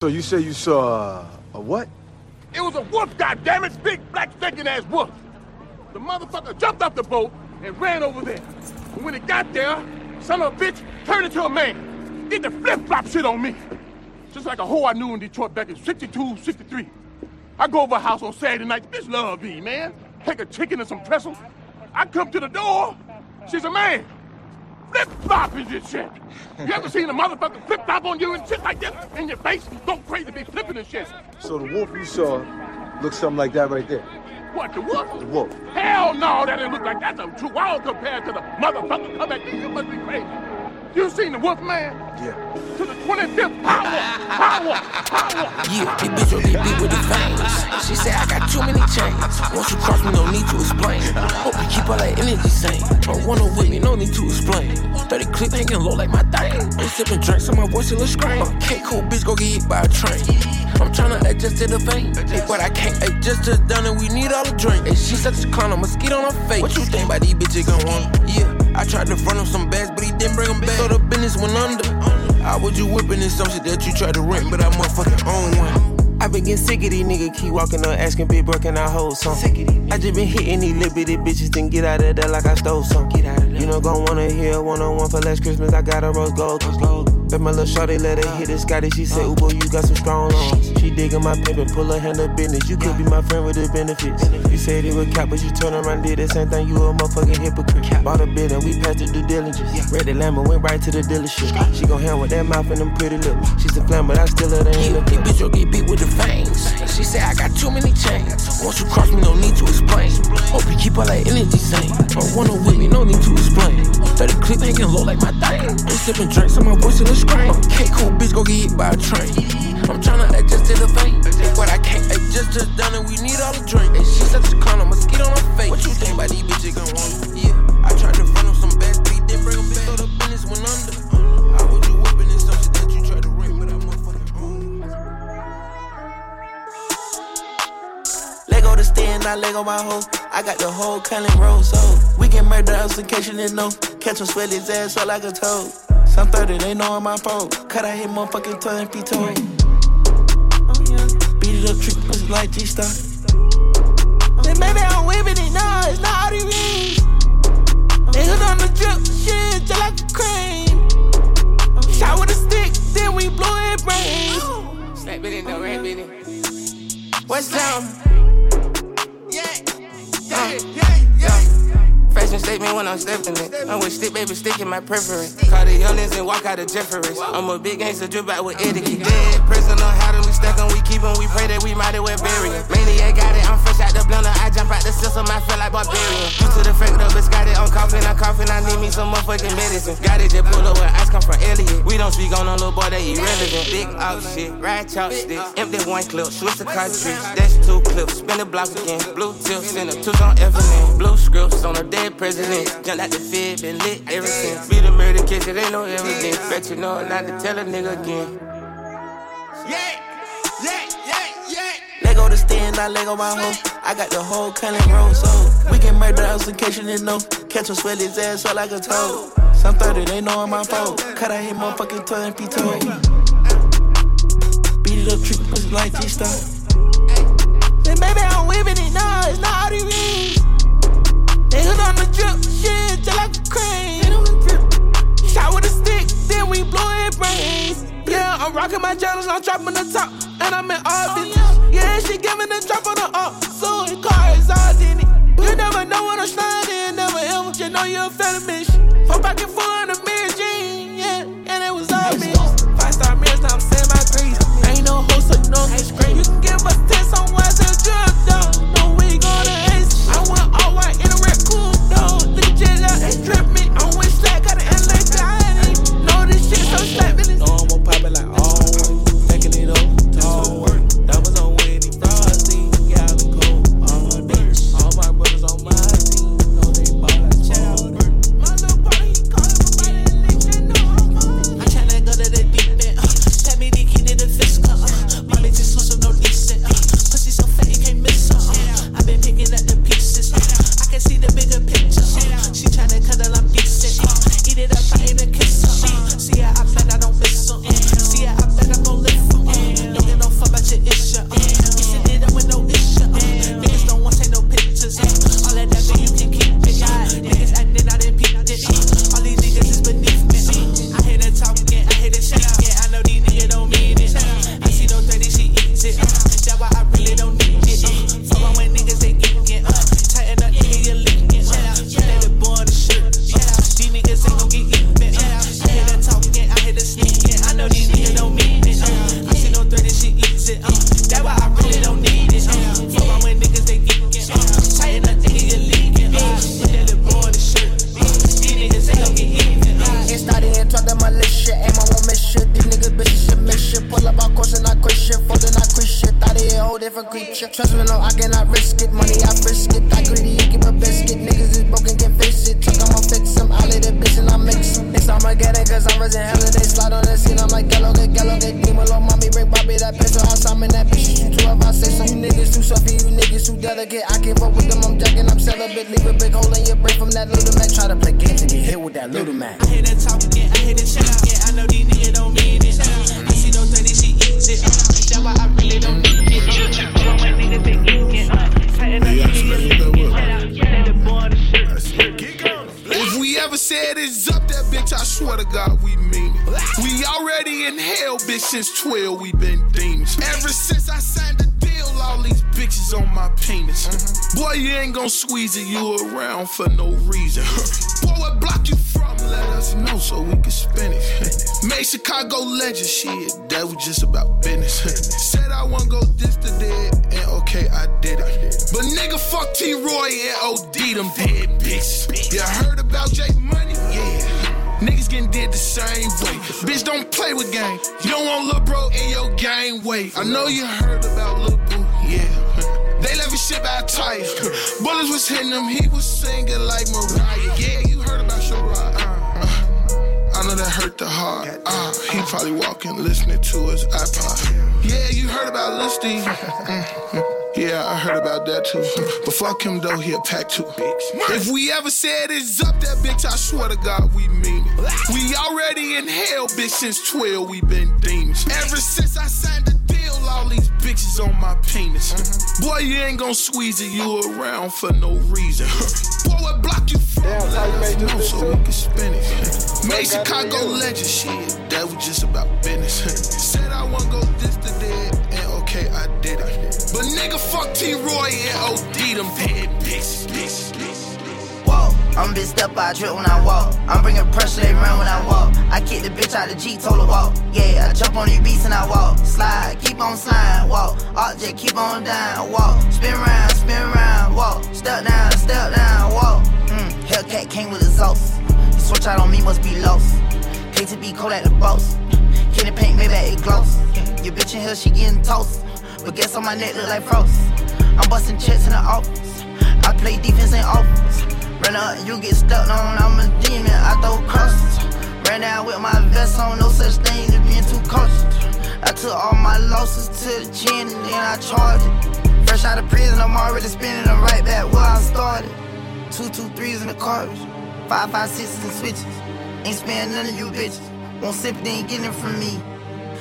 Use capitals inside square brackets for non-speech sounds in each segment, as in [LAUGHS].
So you say you saw a what? It was a wolf, goddammit! Big, black, stinking ass wolf! The motherfucker jumped off the boat and ran over there. And when it got there, son of a bitch turned into a man. Did the flip-flop shit on me. Just like a hoe I knew in Detroit back in 62, 63. I go over a house on Saturday night. Bitch love me, man. Take a chicken and some pretzels. I come to the door. She's a man. Flip flop is this shit. You ever seen a motherfucker flip flop on you and shit like this in your face? Go crazy to be flipping and shit. So the wolf you saw looks something like that right there. What, the wolf? The wolf. Hell no, that didn't look like that's a wild compared to the motherfucker come back. You must be crazy. You seen the wolf man? Yeah. To the 25th power, power, power. Yeah, this bitch will get beat with the fangs. She said I got too many chains. Once you cross me, no need to explain. Hope you keep all that energy sane. Don't wanna with me, no need to explain. 30 clip hanging low like my thing. Ain't sipping drinks, so my voice still a scream. Okay, cool, bitch, go get hit by a train. I'm tryna adjust to the vein. Hey, but I can't adjust to done and we need all the drink. Hey, she such a clown, a mosquito on her face. What you think about these bitches gon' want? Yeah, I tried to front him some bags, but he didn't bring them back. So the business went under. How would you whipping in some shit that you tried to rent, but I motherfucking own one? I been getting sick of these niggas keep walking up asking Big Bro can I hold some. I just been hitting these little bitty bitches then get out of there like I stole some. Get out of there. You know gon' wanna hear one on one for last Christmas. I got a rose gold. Bet my little shorty let her hit it Scotty. She said, Ooh boy, you got some strong arms. She digging my pimp and pull her hand of business. You could be my friend with the benefits. You said it was cap, but you turn around did the same thing. You a motherfucking hypocrite. Bought a bid and we passed the due diligence. Read the Lambo, went right to the dealership. She gon' hand with that mouth and them pretty lips. She's a plan, but I still let her in the This bitch will get beat with the fangs. She said I got too many chains. Once you cross me, no need to explain. Hope you keep all that energy sane. Don't wanna with me, no need to explain. 30 clip hanging low like my thing. Ain't sipping drinks, so my voice still a scream. Okay, cool, bitch, go get hit by a train. I'm tryna adjust to the vein. But I can't adjust to done and we need all the drink. And she such a clown, a mosquito on her face. What you think about these bitches gon' want? Yeah, I tried to front him some but he didn't bring them back. So the business went under. In to the stand, I Lego my hoe. I got the whole Cullen roll, so we can murder us in case you didn't know. Catch him sweat his ass up like a toad. Some 30, they know I'm my phone. Cut out his motherfucking tongue and feet toe. Beat it up, trick pussy like G-Star. Then maybe I'm whipping it, no, it's not all the rings. Niggas on the drip, shit, just like a cream. Shot with a stick, then we blow it brains. Snap it in the rap in it. What's down? Yeah, Uh, yeah, yeah. Fashion statement when I'm stepping it. I'm with stick, baby, stick in my preference. Call the youngins and walk out of Jeffers. I'm a big gangster, drip out with etiquette. Dead person on keep 'em, we pray that we might as well bury 'em. Maniac got it, I'm fresh out the blender. I jump out the system, I feel like barbarian. Due to the fact that bitch got it, I'm coughing, I'm coughing, I need me some motherfucking medicine. Got it, just pull up where ice come from Elliot. We don't speak on no little boy, they irrelevant. Big out shit, ride chopsticks, empty one clip, switch the cartridge. That's two clips, spin the block again. Blue tips, send the two on Evelyn. Blue scripts on a dead president. Jump out the fib, been lit ever since. Be the murder case, it ain't no evidence. Bet you know not to tell a nigga again. Yeah. Lego the stand, I Lego my hoe. I got the whole Cullen roll, so we can murder us in case you didn't know. Catch him sweat his ass up like a toad. Some 30, they know I'm my phone. Cut out his motherfucking tongue and feet toe. Beat it up, trick pussy like G-Star. Then maybe I'm whipping it, no, it's not all the rings. Niggas on the drip, shit, just like a cream. Shot with a stick, then we blow it brains. Yeah, I'm rocking my jealous, I'm dropping the top, Hope I different creature. Trust me, no, I cannot risk it. Money, I frisk it. I greedy, keep a biscuit. Niggas is broken, can fix it. Tuck, I'ma fix them. I let it bitch and I mix them. Next time I get it, cause I'm raising hell. and They slide on the scene, I'm like, gallo, get gallo, get demon. Low mommy, bring Bobby that pencil. I summon that bitch. You two if I say so. You niggas too soft, you niggas too delicate. I can't fuck with them, I'm jacking, I'm celibate. Leave a big hole in your brain from that little man. Try to play games and get hit with that little man. I hear that talk again, I hear that shit again. I know these niggas don't mean it. I see those things, she eats it. That's why I really don't need it. All my niggas, they geek it. Tighten up, the boy, the shirt. If we ever said it's up that bitch, I swear to God we mean it. We already in hell, bitch, since 12 we been demons. Ever since I signed the deal, all these bitches on my penis. Mm-hmm. Boy, you ain't gon' squeeze it, you around for no reason. [LAUGHS] Boy, what block you from? Let us know so we can spin it. [LAUGHS] Made Chicago legend, shit, that was just about business. [LAUGHS] Said I won't go this to dead, and okay, I did it. But nigga, fuck T Roy and OD, them dead bitches. You heard about J Money? Yeah. Niggas getting dead the same way. Bitch, don't play with game. You don't want Lil Bro in your gang way. I know you heard about Lil Boo, yeah. [LAUGHS] They left his shit by tires. [LAUGHS] Bullets was hitting him, he was singing like Mariah. Yeah, you heard about Shora. Uh, I know that hurt the heart. Uh, he probably walking, listening to his iPod. Yeah, you heard about Lil Steve. Mm, Yeah, I heard about that too. [LAUGHS] But fuck him though, he a pack too. If we ever said it's up that bitch, I swear to God we mean it. We already in hell, bitch, since 12 we been demons. Ever since I signed the deal, all these bitches on my penis. Boy, you ain't gon' squeeze it, you around for no reason. [LAUGHS] Boy, what block you from? How you Let us know so we can spin it. [LAUGHS] Made Chicago legend, shit, that was just about business. Said I won't go this to dead, But nigga, fuck T Roy and OD, them dead bitches. I'm bitched up, I trip when I walk. I'm bringing pressure, they run when I walk. I kick the bitch out the G, told her walk. Yeah, I jump on these beats and I walk. Slide, keep on sliding, walk. Object, keep on down, walk. Spin around, spin around, walk. Step down, step down, walk. Mm, Hellcat came with exhaust. You switch out on me, must be lost. KTB Kodak the boss. Candy paint, maybe it gloss. Your bitch in here, she getting toast. Guess on my neck look like frost. I'm busting checks in the office. I play defense in office. Run up, you get stuck on. I'm a demon. I throw crosses. Ran down with my vest on. No such thing as being too cautious. I took all my losses to the chin and then I charged it. Fresh out of prison, I'm already spinning them right back where I started. Two, two, threes in the cartridge. Five, five, sixes and switches. Ain't sparing none of you bitches. Want sympathy, ain't getting it from me.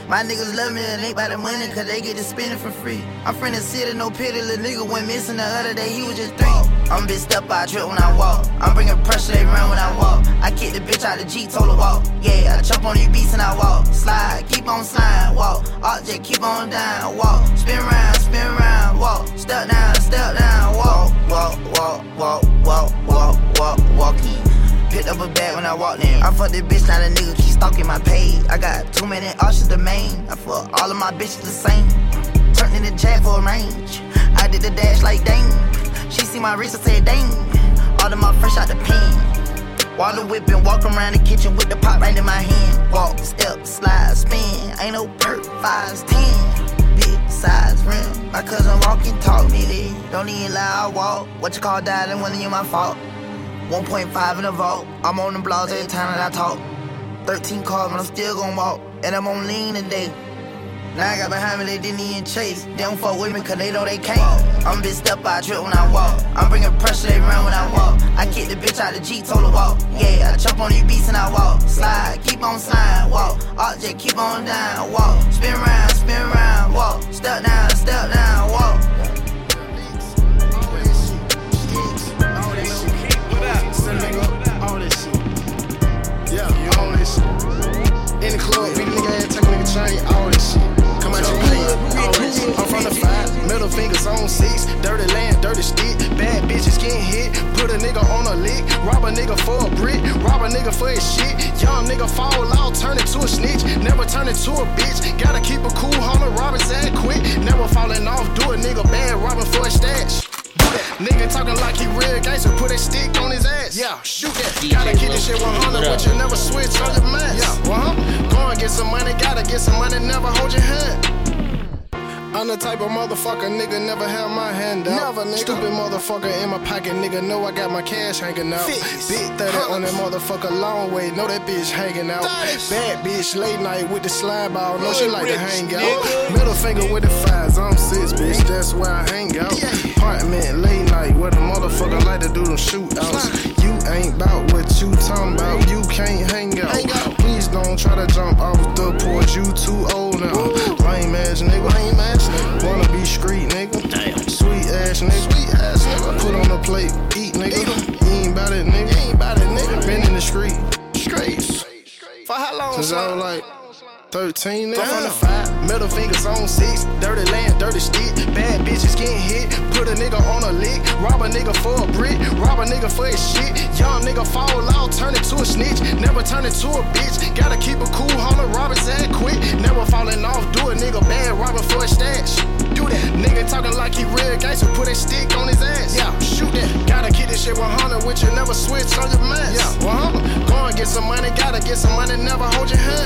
My niggas love me, it ain't by the money, cause they get to spend it for free. I'm from the city, no pity, little nigga went missing the other day, he was just three. I'm bitched up, I trip when I walk. I'm bringing pressure, they run when I walk. I kick the bitch out the G, told her walk. Yeah, I jump on these beats and I walk. Slide, keep on sliding, walk. Object, keep on down, walk. Spin around, spin around, walk. Step down, step down, walk. Walk, walk, walk, walk, walk, walk, walking. Picked up a bag when I walked in. I fucked this bitch, now the nigga keep stalking my page. I got too many options to main. I fuck all of my bitches the same. Turned in the jack for a range. I did the dash like dang. She see my wrist and said dang. All of my fresh out the pen. pain. Water whipping, walk around the kitchen with the pot right in my hand. Walk, step, slide, spin. Ain't no perk, fives, ten. Big size rim. My cousin walking, talk me there. Don't even lie, I walk. What you call dialing, wasn't even my fault. 1.5 in the vault. I'm on the blogs every time that I talk. 13 cars, but I'm still gon' walk. And I'm on lean today. Now I got behind me, they didn't even chase. They don't fuck with me cause they know they can't. I'm bitched up, I trip when I walk. I'm bringing pressure, they run when I walk. I kick the bitch out the G, told her walk. Yeah, I jump on these beats and I walk. Slide, keep on sliding, walk. Object, keep on down, walk. Spin around, spin around, walk. Step down, step down, walk. In the beat a nigga ass, take a nigga chain, all this shit. Come out your way, all this shit. I'm from the five, middle fingers on six. Dirty land, dirty stick. Bad bitches getting hit. Put a nigga on a lick. Rob a nigga for a brick. Rob a nigga for his shit. Young nigga fall out, turn into a snitch. Never turn into a bitch. Gotta keep a cool, holler, robbing sad quick. Never falling off, do a nigga bad, robbing for a stash. Do that. Nigga talking like he real gangster, put a stick on his ass. Yeah, shoot that. Gotta keep this shit 100, but you never switch on your mind. Yeah, uh huh. Go and get some money, gotta get some money, never hold your hand. I'm the type of motherfucker, nigga, never have my hand out. Never, nigga. Stupid motherfucker in my pocket, nigga, know I got my cash hanging out. Fifties. Big 30 on that motherfucker, long way, know that bitch hanging out. Bad bitch, late night with the slime ball, know she like to hang out. nigga. Middle finger with the fives, I'm six, bitch, that's where I hang out. Apartment, late night, where the motherfucker like to do them shootouts. Ain't bout what you talking about, you can't hang out. Hang out. Please don't try to jump off the porch, you too old now. Lame ass nigga, lame ass nigga. Wanna be street nigga. Damn. Sweet ass nigga. Sweet ass nigga. Put on the plate, eat nigga. You ain't bout it nigga. You ain't bout it nigga. Been in the street. Streets. For how long? Since I was like 13 nigga. Damn. From the five, middle fingers on six. Dirty land, dirty stick. Bad bitches getting hit. Put a nigga on a lick. Rob a nigga for a brick. Rob a nigga for his shit. Young nigga fall out, turn into a snitch. Never turn into a bitch. Gotta keep a cool, holler, rob his ass quick. Never falling off, do a nigga bad, robbing for a stash. Do that. Nigga talking like he real gangster, put a stick on his ass. Yeah, shoot that. Gotta keep this shit 100 with you, never switch on your mask. Yeah, 100. Go and get some money, gotta get some money, never hold your hand.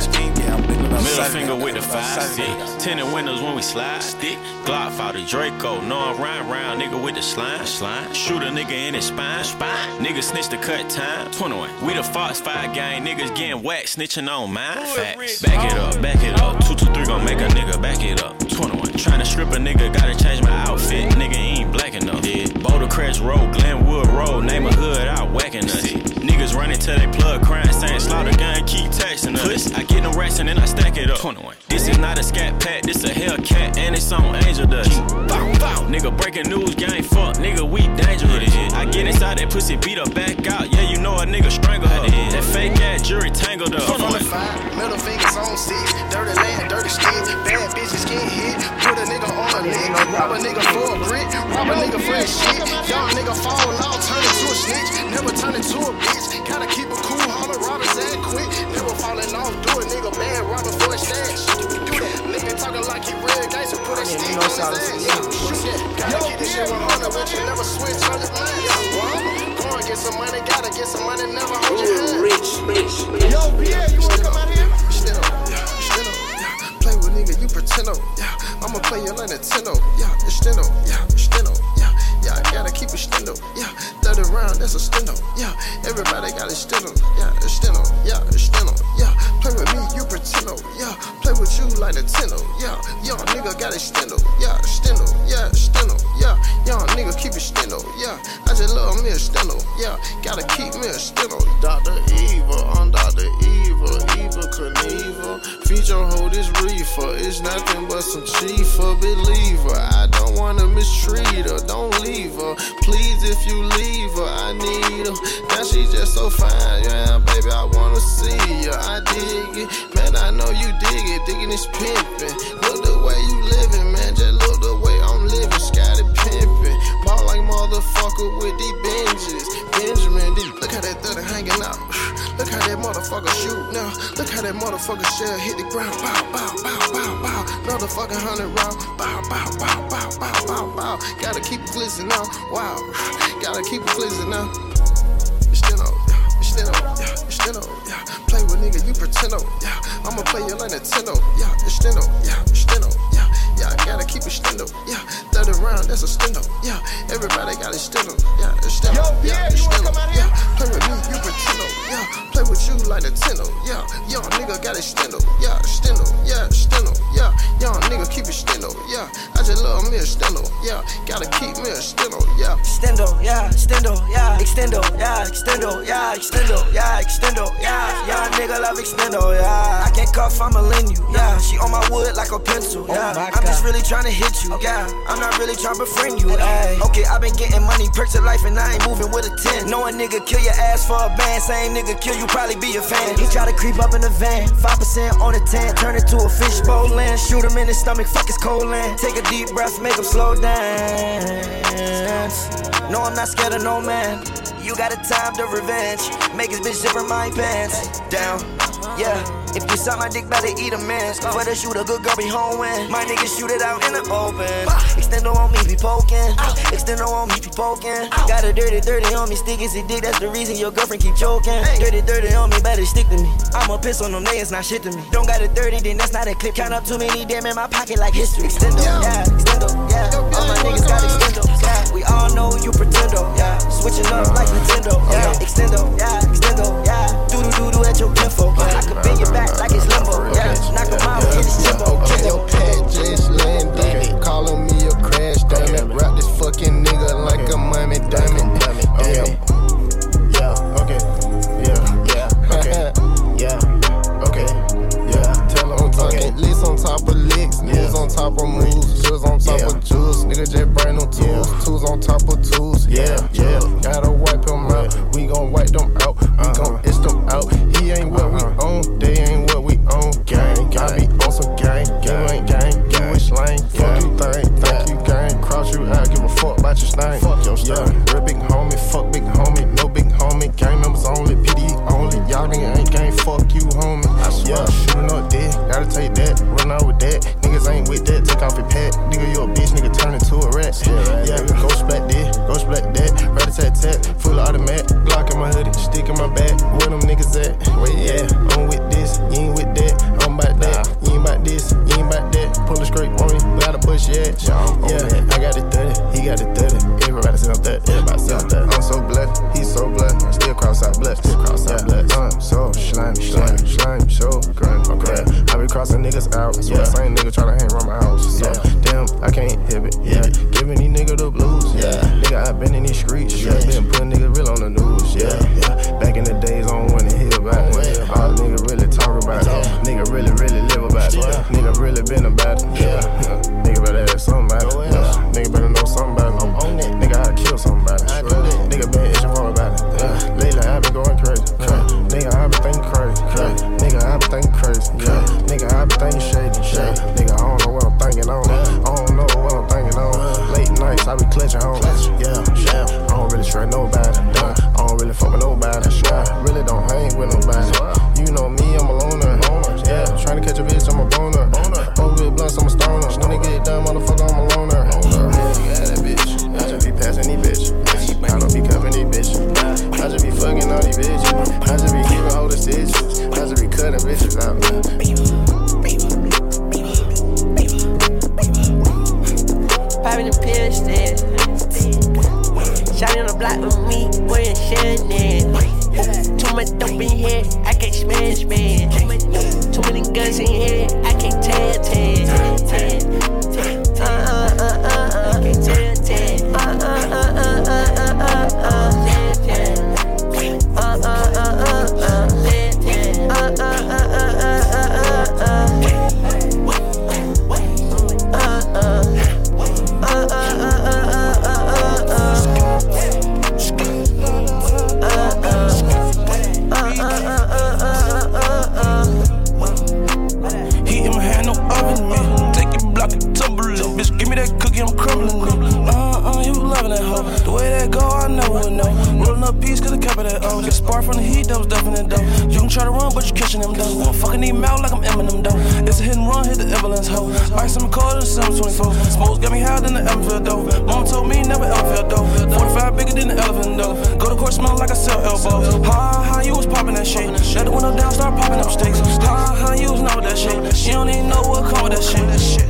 Middle finger with the five stick. Tinted windows when we slide. Stick. Glock for the Draco. No, I'm round round, nigga with the slime. Slime. Shoot a nigga in his spine. Spine. Nigga snitch the cut time. 21. We the Fox 5 gang. Niggas getting whacked, snitching on mine. Facts. Back it up, back it up. 223 gon' make a nigga back it up. 21. Tryna strip a nigga, gotta change my outfit. Nigga ain't black enough. Yeah. Boulder Crest Road, Glenwood Road. Name a hood out whacking us. Niggas running till they plug crying, saying slaughter gun, keep texting us. I get them racks and then I stack it up. 21. This is not a scat pack, this a Hellcat, and it's on Angel Dust. Bow, bow. Nigga breaking news, gang fuck, nigga, we dangerous. I get inside that pussy, beat her back out. Yeah, you know a nigga strangle her. That fake ass jury tangled up. From the middle fingers on six. Dirty land, dirty stick. Bad bitches getting hit. Put a nigga on a lick. Rob a nigga for a brick. Rob a nigga for his shit. Young nigga fall out, turn into a snitch. Never turn into a bitch. Gotta keep a cool, holler, rob his ass quick. Never falling off, do a nigga bad, robbing for a stash. Do that. Nigga talking like he real gangster, put a stick on his ass. Yeah, shoot that. Gotta keep this shit 100, but you never switch on your mind. Yeah, go and get some money, gotta get some money, never hold your hand. Rich, rich, rich. Yo, Pierre, you wanna come out here? Stand up, yeah, stand yeah. Play with nigga, you pretend yeah. I'ma play you like Nintendo, yeah. It's up, yeah, it's up, yeah. Yeah, I gotta keep it up, yeah. 30 round, that's a up, yeah. Everybody got stand up, yeah. Stand up, yeah, stand up, yeah. Play with me, you pretend yeah. Play with you like Nintendo, yeah. Young nigga got stand up, yeah. Up, yeah, up, yeah. Young nigga keep it up, yeah. I just love me a up, yeah. Gotta keep me a up. Dr. Evil, I'm Dr. Evil, Evil Knievel. Feature hold this reefer, it's nothing but some chiefer. Believer, I don't wanna mistreat her, don't leave her. Please, if you leave her, I need her. Now she just so fine, yeah, baby, I wanna see her. I dig it, man, I know you dig it, digging this pimpin'. Look the way you living, man, just look the way I'm living, Scotty pimpin'. Ball like motherfucker with these binges. Benjamin, look how that 30 hanging out. Look how that motherfucker shoot now. Look how that motherfucker shell hit the ground. Bow, bow, bow, bow, bow. Motherfucking hundred round. Bow, bow, bow, bow, bow, bow, bow. Gotta keep it glistening now. Wow. Gotta keep it glistening now. Still on. Still on. Still on, yeah. Play with nigga, you pretend yeah. I'ma play you like Nintendo, yeah. It's on, yeah. It's on, yeah. Yeah, I gotta keep it stendo, yeah. 30 round, that's a stendo, yeah. Everybody got it stendo, yeah. It's stendo, Yo, yeah. Pierre, It's you wanna stendo, come out here? yeah. Play with me, you pretendo, yeah. Play with you like Nintendo, yeah. Young nigga got it stendo, yeah. Stendo, yeah. Stendo, yeah. Young nigga keep it stendo, yeah. I just love me a stendo, yeah. Gotta keep me a stendo, yeah. Extendo, yeah, extendo, yeah, extendo, yeah, extendo, yeah, extendo, yeah, extendo, yeah. Young nigga love extendo, yeah. I can't cuff, I'ma lend you, yeah. She on my wood like a pencil, oh yeah. I'm just really trying to hit you, yeah. I'm not really trying to befriend you, ayy. Okay, i been getting money, perks of life, and I ain't moving with a 10. Know a nigga kill your ass for a band, same nigga kill you, probably be a fan. He try to creep up in the van, 5% on the 10, turn it to a fishbowl land. Shoot him in his stomach, fuck his cold land. Take a deep breath, make him slow dance. No, I'm not scared of no man. You got a time to revenge. Make his bitch zipper my pants down. Yeah, If you suck my dick, better eat a man. For the shoot, a good girl be home when my niggas shoot it out in the open. Extendo on me, be poking. Extendo on me, be poking. Got a dirty, dirty on me, stick is a dick. That's the reason your girlfriend keep choking. Dirty, dirty on me, better stick to me. I'ma piss on them, they it's not shit to me. Don't got a 30, then that's not a clip. Count up too many damn in my pocket like history. Extendo, yeah, extendo, yeah. All my niggas got extendo, yeah. We all know you pretendo, yeah. Switching up like Nintendo, yeah. Extendo, yeah, extendo, yeah. Do do do doo at your kinfolk, yeah. I could bend your back like it's limbo, yeah. Knock him out, hit his tempo. Okay, your pad just landed. Calling me a crash, it. Wrap this fucking nigga like a mummy, it. Damn. Yeah, top of licks, moves on top of moves, jewels on top of jewels. Nigga just bring no tools, tools on top of tools. Yeah, yeah. Gotta wipe them out, we gon' wipe them out, we uh-huh. gon' itch them out. He ain't what we uh-huh. own, they ain't what we own. Gang, I be on some gang, you ain't gang, you is slang. Fuck you thing, thank you gang, cross you out, give a fuck about your stain. Fuck your yeah. Real big homie, fuck big homie, no big homie, gang members only, PD only. Y'all nigga ain't gang, fuck you homie. I swear, yeah. shooting up gotta take that, run out with that. Niggas ain't with that, take off your pad. Nigga, you a bitch, nigga turn into a rat. Yeah, go splat this, go splat that, rat a tat tat, full automatic, Glock in my hoodie, stick in my back. Where them niggas at? Wait, yeah, I'm with this, you ain't with that, I'm about that, you ain't about this, you ain't about that. Pull a scrape on me, without a bush yet. Yeah, I got it 30, he got it 30. Everybody say I'm 30, everybody say I'm 30. I'm so bloody, he's so bloody, still cross out blood, still cross out blood. I'm so slimy, slimy, slimy, so grind, okay. Crossing niggas out, yeah. Same nigga tryna hang around my house, yeah. Damn, I can't hit it, yeah. Giving these niggas the blues, yeah. Nigga, I been in these streets, yeah. Been putting niggas real on the news, yeah. yeah. Back in the days, I don't wanna hear about it. All nigga really talk about it. Nigga really, really live about it. Nigga really been about it. Yeah. Nigga better have something Yeah, yeah. I don't really trust nobody. Yeah. I don't really fuck with nobody. Yeah. Really don't hang with nobody. Would know. Rolling up peas, cause I cover that O. Get spark from the heat, that was definite though. You can try to run, but you catching them though. I'm fucking need mouth like I'm Eminem though. It's a hit and run, hit the ambulance hoe. Ice some cold in 724. Smokes got me higher than the Emerald though. Mama told me never ever felt though. 45 bigger than the elephant though. Go to court, smell like I sell elbows. Ha ha, you was popping that shit. Shut the window down, start popping up sticks. Ha ha, you was know that shit. She don't even know what come with that shit. Shit.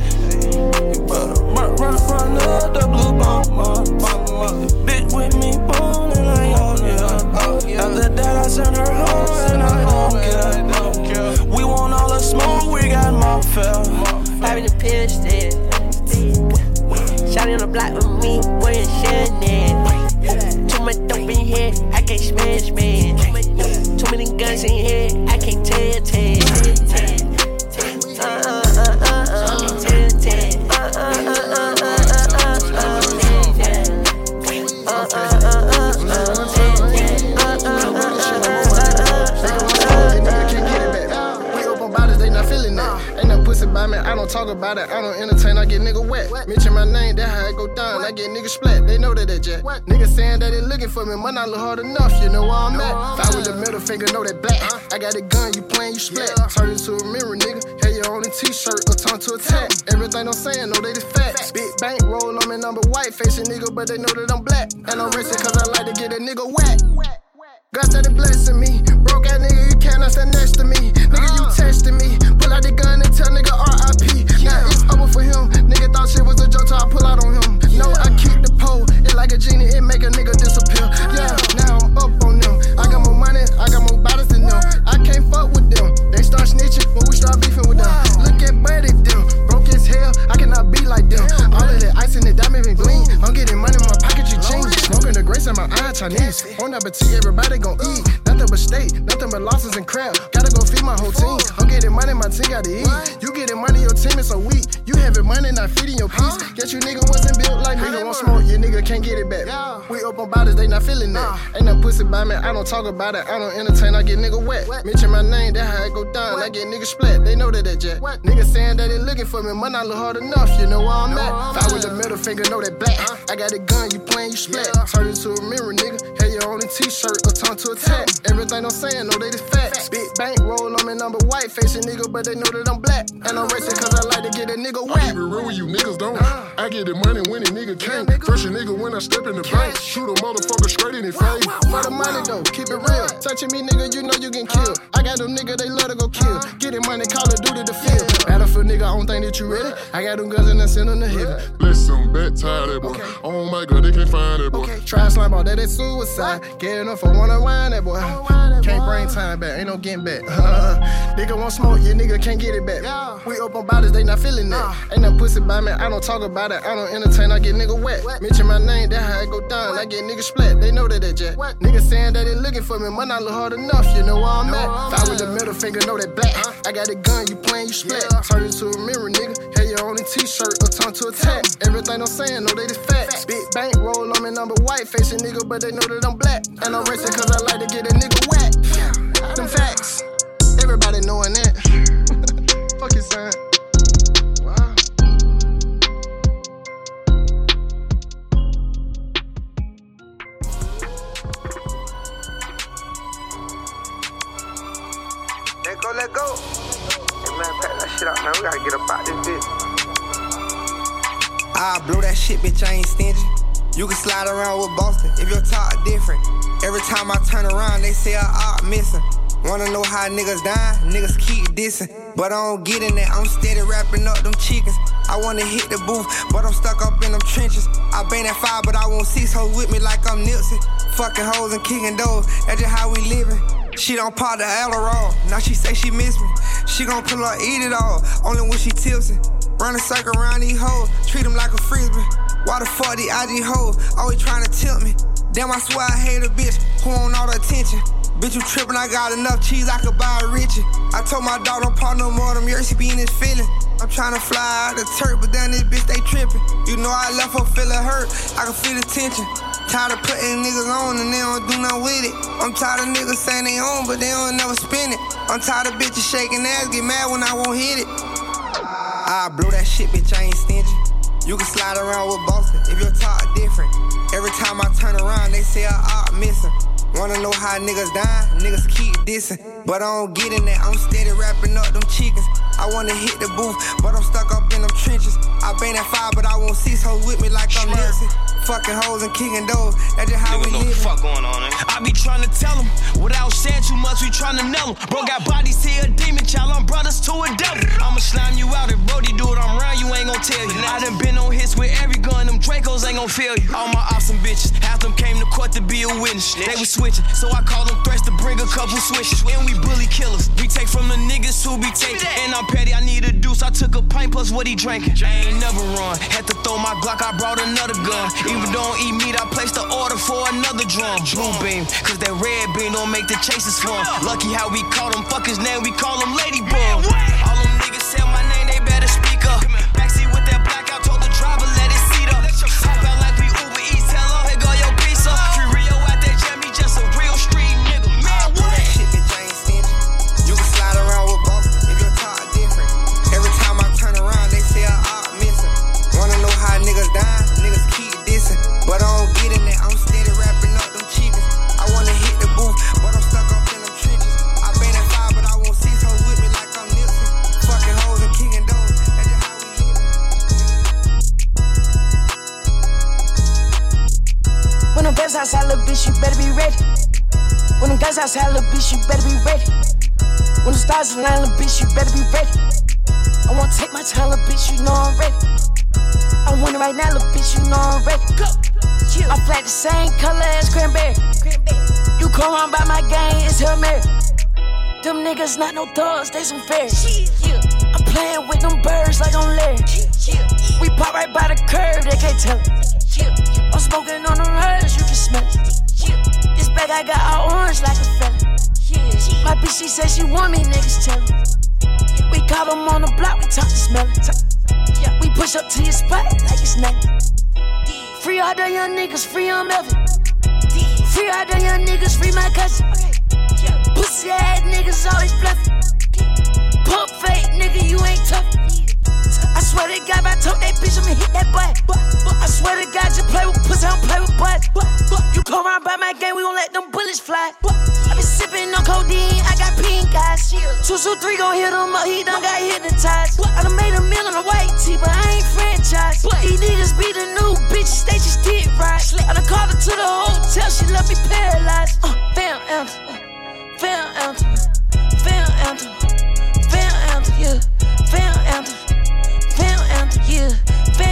You better run, run, run up the blue bomb. Bitch with After that, I her home and I don't care. We want all the smoke, we got more fell. Popping the pitch still. Shotty on the block with me, wearing Chanel. Too much dope in here, I can't smash, man. Too many guns in here, about it, I don't entertain, I get nigga wet. Mention my name, that how it go down. I get nigga splat, they know that that jet. Niggas saying that they looking for me, might not look hard enough, you know where I'm at. If I with the middle finger, know that black. I got a gun, you playing, you splat. Turn into a mirror, nigga. Hey, you on a t-shirt, a turn to attack. Everything I'm saying, know they the facts. Big bank roll on me, number white facing nigga, but they know that I'm black. And I'm racing cause I like to get a nigga wet. God started blessing me. Broke ass nigga, you cannot stand next to me. Nigga, you testing me. Pull out the gun and tell nigga RIP. Now it's over for him. Nigga thought shit was a joke, so I pull out on him. No, I keep the pole. It like a genie, it make a nigga disappear. Yeah, now I'm up on them. I got more money, I got more bodies than them. I can't fuck with them. They start snitching when we start beefing with them. Look at Buddy, them. Broke as hell, I cannot be like them. All of that ice in the diamond been gleam. I'm getting money, in my pocket you change. Smoking the grace in my eye, Chinese. On appetite, everybody gon' Ain't no pussy by me, I don't talk about it. I don't entertain, I get nigga wet. Mention my name, that how it go down. I get nigga splat, they know that that jet. Niggas saying that they looking for me, might not look hard enough. You know where I'm at. If I with the middle finger, know that black. I got a gun, you playing, you splat. Turn into a mirror, nigga. On a t-shirt, or turn to a tag. Everything I'm saying, know they the facts. Big bank roll on me, number white facing nigga, but they know that I'm black. And I'm racing cause I like to get a nigga I wet. keep it real with you niggas, don't uh. I get the money when a nigga can't. First a nigga when I step in the bank. Shoot a motherfucker straight in his face. For the money though, keep it real. Touching me, nigga, you know you get uh. killed. I got them nigga, they love to go kill. Uh. Getting money, call of duty to the field. Battlefield nigga, I don't think that you ready. I got them guns and I send them to heaven. Bless some bet tie that boy. Oh my god, they can't find that boy. Try slime all that, that's suicide. Getting up for one to wine that boy. Can't bring time back, ain't no getting back. nigga want smoke, your nigga can't get it back. We up on bodies, they not feeling that. Ain't no pussy by me, I don't talk about it. I don't entertain, I get nigga wet. Mention my name, that how it go down. I get nigga splat, they know that that jack. Niggas saying that they looking for me, might not look hard enough. You know where I'm at. If I with the middle finger, know that black. I got a gun, you playing, you splat. Turn into a mirror, nigga. Hey, you on a t-shirt, a turn to attack. Everything I'm saying, know they the facts. Big bank roll on me, number white facing nigga, but they know that I'm black. And I'm racing cause I like to get a nigga wet. Them facts. Everybody knowing that. [LAUGHS] Fuck you, son. Let go, let go. Hey man, pack that shit out, man. We gotta get up out this bitch. I blow that shit, bitch, I ain't stingy. You can slide around with Boston if your talk different. Every time I turn around, they say I out missing. Wanna know how niggas die? Niggas keep dissing. But I don't get in that, I'm steady wrapping up them chickens. I wanna hit the booth, but I'm stuck up in them trenches. I been at five, but I want six hoes with me like I'm Nipsey. Fucking hoes and kicking doors, that's just how we living. She don't pop the Adderall, now she say she miss me. She gon' pull up, eat it all, only when she tipsy. Run a circle around these hoes, treat them like a frisbee. Why the fuck these IG hoes always trying to tilt me? Damn, I swear I hate a bitch who want all the attention. Bitch, you trippin', I got enough cheese, I could buy a Richie. I told my dog don't pop no more, them years he be in his feelings. I'm tryna fly out the turf, but then this bitch, they trippin'. You know I left her feeling hurt, I can feel the tension. Tired of putting niggas on and they don't do nothing with it. I'm tired of niggas saying they own, but they don't never spend it. I'm tired of bitches shaking ass, get mad when I won't hit it. I blow that shit, bitch, I ain't stingy. You can slide around with Boston if your talk different. Every time I turn around, they say I out missing. Wanna know how niggas die? Niggas keep dissing. But I don't get in that, I'm steady wrapping up them chickens. I wanna hit the booth, but I'm stuck up in them trenches. I been at five, but I want six hoes with me like I'm Nipsey. Fucking hoes and kicking doors, that's just how we Niggas know live. the fuck going on, eh? I be trying to tell them, without saying too much, we trying to nail 'em. Bro got bodies here, a demon child, I'm brothers to a devil. I'ma slime you out, if Brody do it, I'm round, you ain't gon' tell you. I done been on hits with every gun, them Dracos ain't gon' feel you. All my awesome bitches, half them came to court to be a witness. They was switching, so I called them threats to bring a couple switches. And we bully killers, we take from the niggas who be taking. And I'm petty, I need a deuce, I took a pint plus what he drinking. I ain't never run, had to throw my Glock, I brought another gun. Even don't eat meat, I placed the order for another drum. Blue beam, cause that red beam don't make the chases fun. Lucky how we call them fuckers name, we call them ladybug. All them The align, little bitch, you better be ready. I wanna take my time, little bitch, you know I'm ready. I want it right now, little bitch, you know I'm ready. Go. I flat the same color as cranberry. You come around by my gang, it's Hail Mary. Them niggas not no thugs, they some fairies. I'm playing with them birds like I'm Larry. We pop right by the curb, they can't tell it. I'm smoking on them herbs, you can smell it. This bag I got all orange like a fella. My bitch, she said she want me, niggas her. We caught them on the block, we talk to smell it. We push up to your spot like it's nothing. Free all the young niggas, free on Melvin. Free all the young niggas, free my cousin. Pussy ass niggas always bluffing. Pump fake nigga, you ain't tough. I swear to God, if I told that bitch, I'ma hit that butt. I swear to God, just play with pussy, I don't play with butts. You come around by my game, we gon' let them bullets fly. I been sipping on codeine, pink eyes. Two, two, three gon' hit him up, he done got hypnotized. I done made a meal on a white tee, but I ain't franchise. These niggas be the new bitches, they just did right. I done called her to the hotel, she left me paralyzed. Uh, fam, anthem, uh, fam, anthem, fam, anthem, fam, anthem, yeah, fam, anthem, fam, anthem, yeah, fam,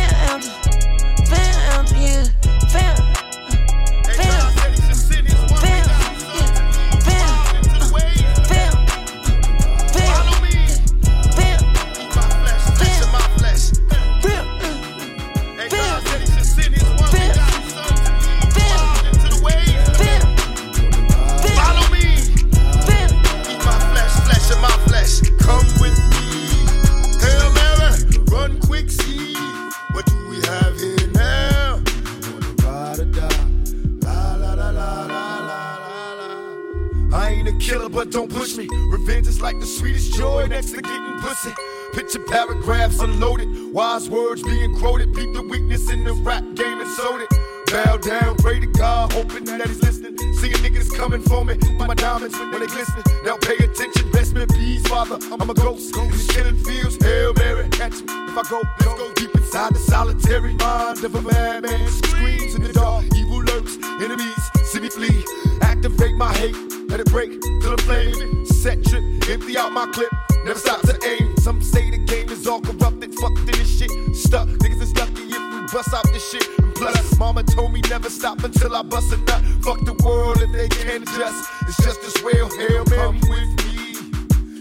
joy next to getting pussy. Picture paragraphs unloaded, wise words being quoted. Beat the weakness in the rap game and sold it. Bow down, pray to God, hoping that he's listening. Seeing niggas coming for me, my diamonds when they glisten. Now pay attention, best me peace, father. I'm a ghost these killing fields. Hail Mary, catch me if I go. Let's go deep inside the solitary mind of a madman. Screams in the dark, evil lurks, enemies see me flee. Activate my hate, let it break till the flame. Set trip, empty out my clip. Never stop to aim. Some say the game is all corrupted, fucked in this shit. Stuck, niggas is lucky if we bust out this shit. And plus, mama told me never stop until I bust a nut. Fuck the world if they can't adjust. It's just as well. Hail Mary with me.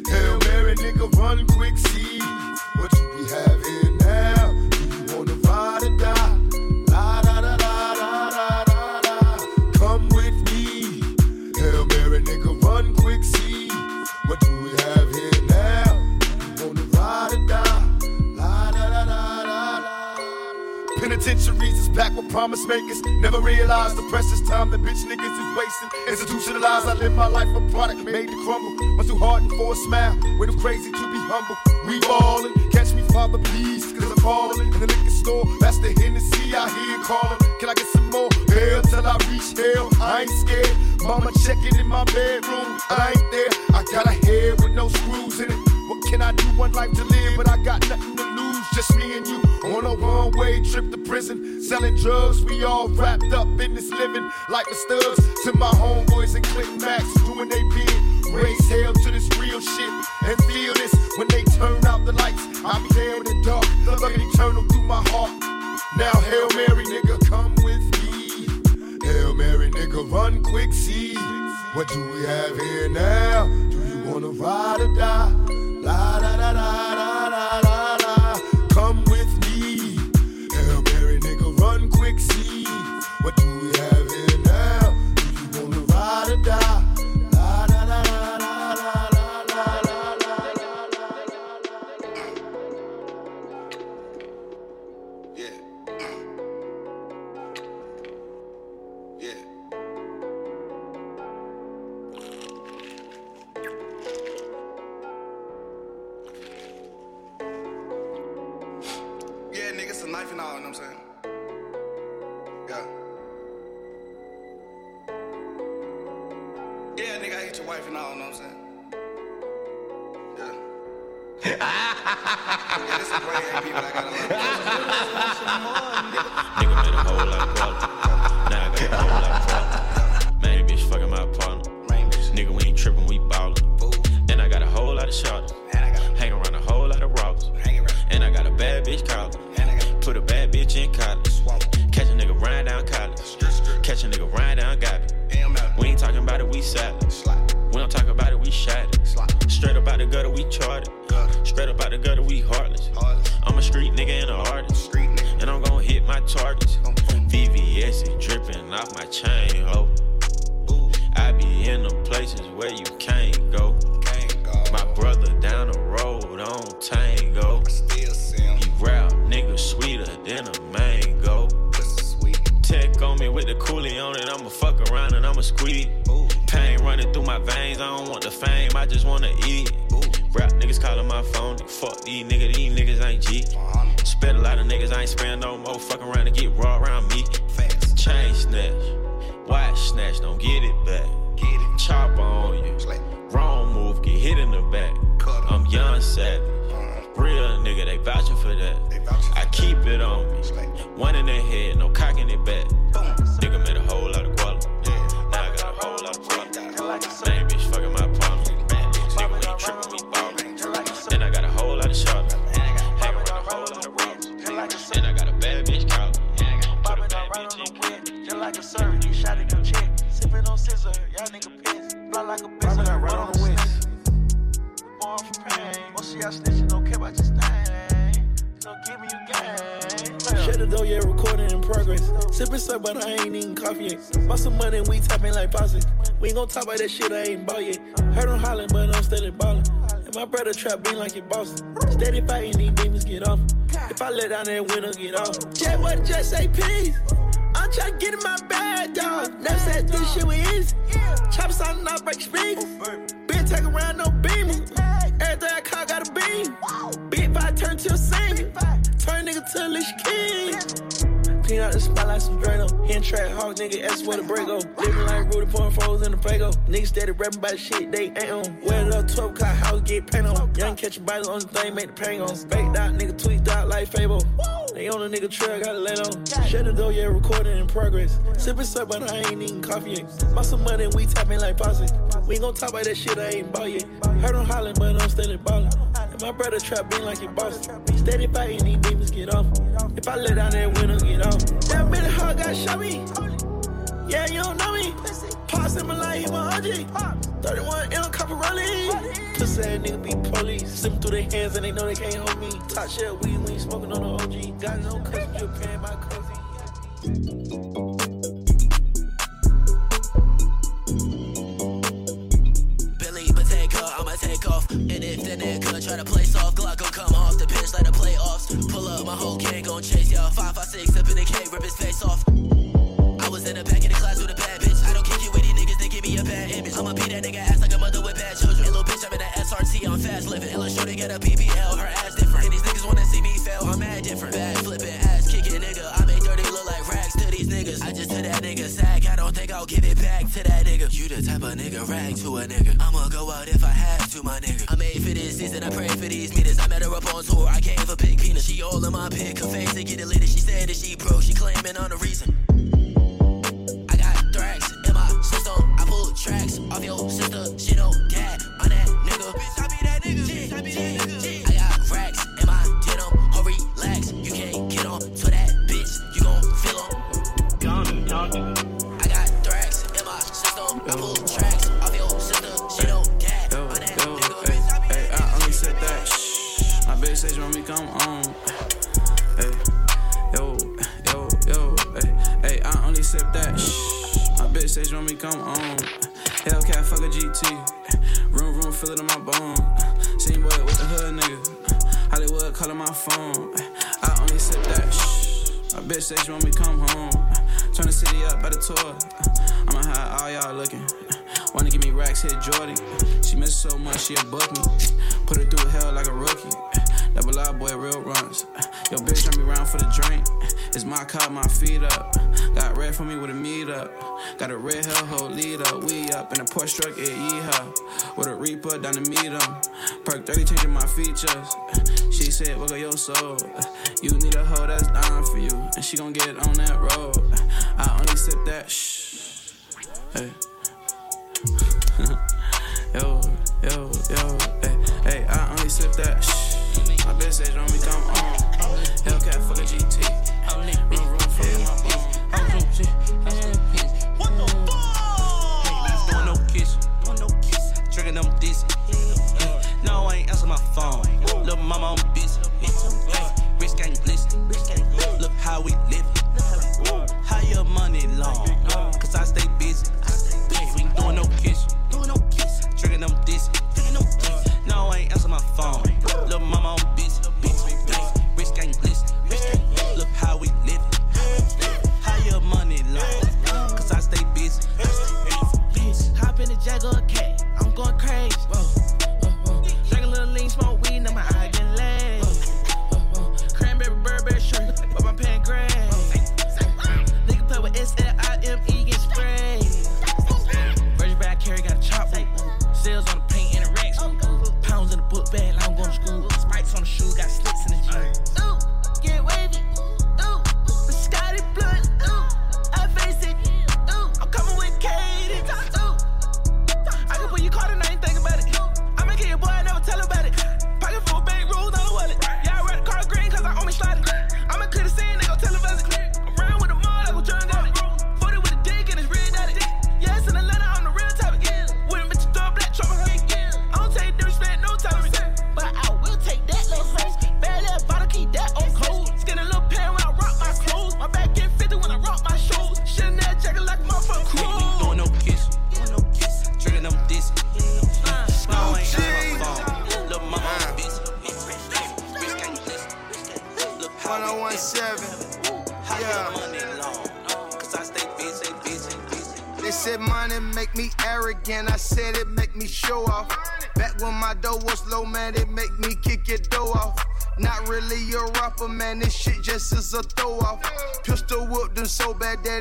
Hail Mary, nigga, run quick, see what you we have promise makers. Never realized the precious time that bitch niggas is wasting. Institutionalized, I live my life a product made to crumble. Much too hardened for a smile, way too crazy to be humble. We ballin', catch me, Father, please, cause I'm falling. In the liquor store, that's the Hennessy I hear callin'. Can I get some more? Hell till I reach hell, I ain't scared. Mama checking in my bedroom, I ain't there. I got a head with no screws in it. What can I do? One life to live, but I got nothing to lose. Just me and you on a one way trip to prison. Selling drugs, we all wrapped up in this living. Like the studs to my homeboys and Click Max doing they bid. Raise hell to this real shit and feel this when they turn out the lights. Be there in the dark, looking eternal through my heart. Now, Hail Mary, nigga, come with me. Hail Mary, nigga, run quick, see. What do we have here now? Do you wanna ride or die? La da da da da Nigga made a whole lot of problem. Now I got a whole lot of problem. Man, bitch fucking my partner. Nigga, we ain't tripping, we ballin'. And I got a whole lot of shot. Hang around a whole lot of robbers. And I got a bad bitch collar. Put a bad bitch in college. Catch a nigga ride down college. Catch a nigga ride down Gabby. We ain't talking about it, we sad. We don't talk about it, we shot it. Straight up out the gutter, we charted. Straight up out the gutter, we heartless. I'm a street nigga and an artist. And I'm gonna hit my targets. VVS is dripping off my chain, ho. I be in the places where you can't go. My brother down the road on Tango. He rap nigga sweeter than a mango. Tech on me with the coolie on it, I'ma fuck around and I'ma squeeze. Pain running through my veins, I don't want the fame, I just wanna eat. Rap niggas calling my phone, fuck these niggas, these niggas ain't G. Spent a lot of niggas, I ain't spend no more, fuck around and get raw around me. Chain snatch, watch snatch, don't get it back. Chopper on you, wrong move, get hit in the back. I'm young savage, real nigga, they vouching for that. I keep it on me, one in the head, no cock in the back. Nigga made a whole lot y'all nigga piss. Fly like a bitch, I got right on the west. Born pain. Most of y'all snitching don't care about your stain. Give me your game. Shut the door, yeah, recording in progress. Sipping sir, but I ain't eating coffee yet. Bought some money, we tapping like posse. We ain't gon' talk about that shit, I ain't bought yet. Heard him but I'm steady ballin'. And my brother trap being like it Boston. Steady fighting, these demons get off. If I let down that window, get off. Jet, what just say peace? I'm tryna get in my bag, dog. Never said this shit was easy. Chop something off, break speakers. Been take around, no beaming. Everything I caught got a beam. Big five turn to a singer. Turn nigga to a king. Clean out the spot like some Drano. Hand track hog, nigga, that's where the break go. Living like Rudy pouring foes in the Fago. Niggas steady rapping about the shit they ain't on. Wear up 12 o'clock, house get paint on. Young catch a bite on the thing, make the pain on. Baked out, nigga tweaked out like Fable. They on a nigga trail, gotta lay on. Shut the door, yeah, recording in progress. Sipping sir, but I ain't eating coffee yet. Bought some money, we tapping like posse. We gon' talk about that shit, I ain't bought yet. Heard him hollering, but I'm steady ballin'. And my brother trap being like it Boston. Steady fighting, these demons get off. If I let down that window, get off. That bitch hard got shot me. Yeah, you don't know me. Pass him like he was OG. 31 in a couple rolling. Pussy ass nigga be police. Slip through their hands and they know they can't hold me. Top shit, we we smoking on the OG. Got no cousin, Japan, my cousin. Billy Potato, I'ma take off. And if the nigga try to play come off the pitch like the playoffs. Pull up, my whole gang gon' chase y'all. Five, five, six, up in the K, rip his face off. I was in the back of the class with a bad bitch. I don't kick it with these niggas, they give me a bad image. I'ma beat that nigga ass like a mother with bad children. Little bitch, I'm in the SRT, I'm fast living. Little shorty get a PPL, her ass different. And these niggas wanna see me fail, I'm mad different. Bad flipping, ass kicking, nigga. I that nigga sack, I don't think I'll give it back to that nigga. You the type of nigga rag to a nigga. I'ma go out if I have to, my nigga. I made for this season, I pray for these meters. I met her up on tour, I gave her big penis. She all in my pick, her face to get it lit. She said that she pro, she claiming on the reason. She'll book me. Put her through hell like a rookie. Double R boy, real runs. Yo, bitch, turn me around for the drink. It's my car, my feet up. Got red for me with a meet up. Got a red hell hole lead up. We up in a Porsche truck, it yeehaw. With a Reaper down to meet 'em. Perk 30 changing my features. She said, Wiggle your soul. You need a hoe that's down for you. And she gon' get on that road. I only sip that shh. Hey. [LAUGHS] yo, yo, yo, hey, hey, I only sip that shh. My bitch says when we come on. Hellcat fuck a GT. Room, room, fuck my bone. What the fuck? Doing no kiss. Doing no kiss. Tricking them this. Uh, no, I ain't answer my phone. Little mama, I'm busy. Rich gang glisten. Look how we live. How your money long?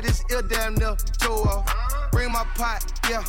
That ill damn near toe off. Bring my pot, yeah.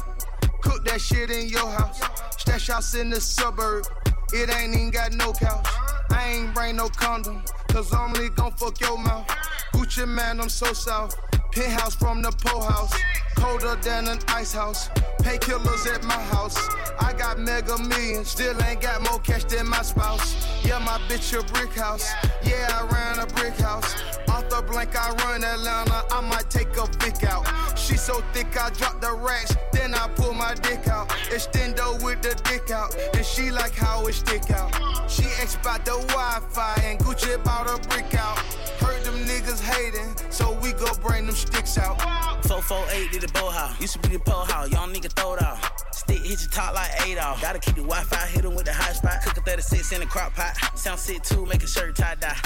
Cook that shit in your house. Stash house in the suburb. It ain't even got no couch. I ain't bring no condom. Cause I'm only gon' fuck your mouth. Gucci Mane, I'm so south. Penthouse from the pole house. Colder than an ice house. Painkillers at my house. I got mega millions. Still ain't got more cash than my spouse. Yeah, my bitch a brick house. Yeah, I ran a brick house. Off the blank, I run Atlanta. I might take a pick out. She so thick, I drop the racks. Then I pull my dick out. Extendo with the dick out. And she like how it stick out. She X about the Wi Fi. And Gucci bought a brick out. Heard them niggas hating. So we go bring them sticks out. 448 did the bow house. Used to be the pole house. Y'all nigga throw it out. Stick hit your top like 8 off. Gotta keep the Wi Fi, hit with the hot spot. Cook a 36 in the crock pot. Sound sick too, make a shirt tie dye.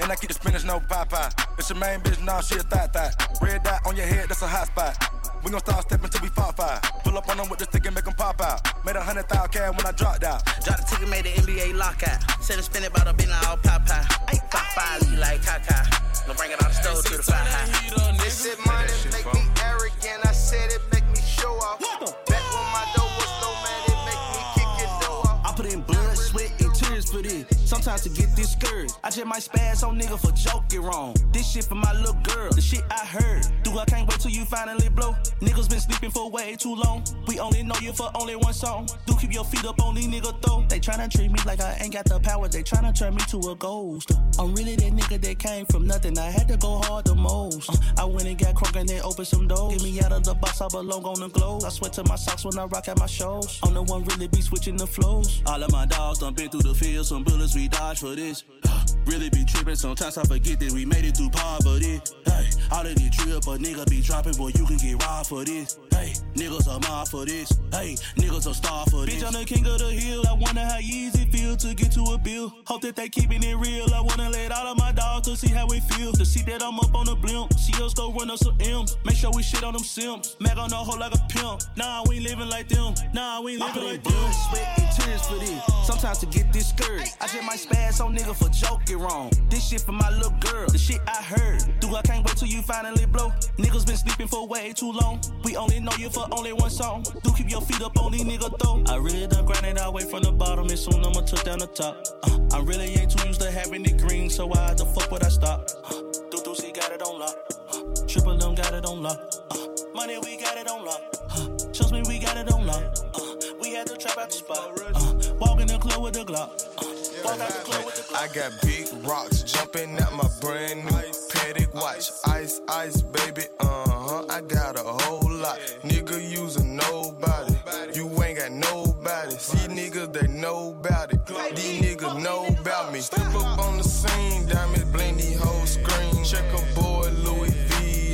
And I keep the spinach, no pie. It's your main bitch, now she a thot thot. Red dot on your head, that's a hot spot. We gon' start stepping till we fall five. Pull up on them with the stick and make them pop out. Made a hundred thousand cash when I dropped out. Drop the ticket, made the NBA lockout. Said it spin it about a bin all pop pie. Pop five, lead like caca. Don't bring it out the stove to the fire high. They said money make me arrogant. I said it make me show off. Sometimes to get discouraged, I just might spaz on nigga for joking wrong. This shit for my little girl, the shit I heard. Do I can't wait till you finally blow? Niggas been sleeping for way too long. We only know you for only one song. Do keep your feet up on these nigga though. They tryna treat me like I ain't got the power. They tryna turn me to a ghost. I'm really that nigga that came from nothing. I had to go hard the most. Uh, I went and got crunk and then opened some doors. Get me out of the box, I belong on the globe. I sweat to my socks when I rock at my shows. I'm the one really be switching the flows. All of my dogs done been through the field. Some bullets we dodge for this. [SIGHS] Really be tripping, sometimes I forget that we made it through poverty. Hey, all of this drip, a nigga be dropping, boy, you can get robbed for this. Hey, niggas are mob for this. Hey, niggas are star for this. Bitch, I'm the king of the hill. I wonder how easy it feel to get to a bill. Hope that they keeping it real. I wanna let all of my dogs to see how it feel. To see that I'm up on the blimp. See us go run us some M's. Make sure we shit on them simps. Mac on the hoe like a pimp. Nah, we ain't living like them. Nah, we ain't living like them. sweat, and tears for this. Sometimes to get discouraged, I just might spaz on nigga for joking wrong. This shit for my little girl, the shit I heard. Do I can't wait till you finally blow? Niggas been sleeping for way too long. We only know you for only one song. Do keep your feet up on these nigga though. I really done grinded all way from the bottom and soon I'ma touch down the top. Uh, I really ain't too used to having it green, so I had to fuck what I stop. Uh, Dudu, he got it on lock. Uh, Triple them got it on lock. Uh, money, we got it on lock. Uh, trust me, we got it on lock. Uh, we had to trap out the spot. Uh, walk in the club with the Glock. Uh, I got big rocks jumping at my brand new Patek watch. Ice, ice, baby, uh huh. I got a whole lot. Nigga using nobody. Got. See niggas, they know about it. These niggas know about me. Step up on the scene, diamonds bling these whole screen. Check a boy, Louis.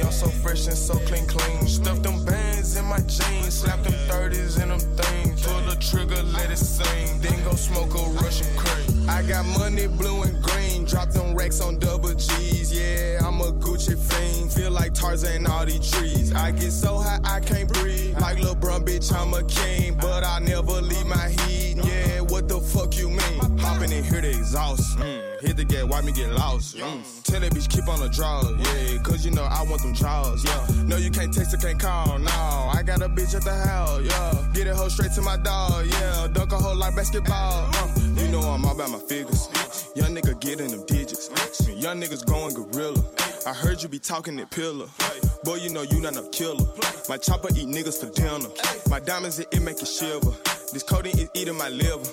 I'm so fresh and so clean, clean. Stuff them bands in my jeans, slap them 30s in them things. Pull the trigger, let it sing. Then go smoke a Russian cream. I got money blue and green. Drop them racks on double G's. Yeah, I'm a Gucci fiend. Feel like Tarzan all these trees. I get so high I can't breathe. Like LeBron, bitch, I'm a king. But I never leave my heat. Yeah, what the fuck Hopping in here, the exhaust. Mm. Hit the gate, why me get lost? Mm. Tell that bitch keep on the draw, yeah. Cause you know I want them draws, yeah. No, you can't text or can't call, no. I got a bitch at the house, yeah. Get a hoe straight to my dog, yeah. Dunk a hoe like basketball, uh. You know I'm all about my figures. Young nigga getting them digits. Young niggas going gorilla. I heard you be talking that pillar. Boy, you know you not no killer. My chopper eat niggas for dinner. My diamonds, it, it make you shiver. This codeine is eating my liver.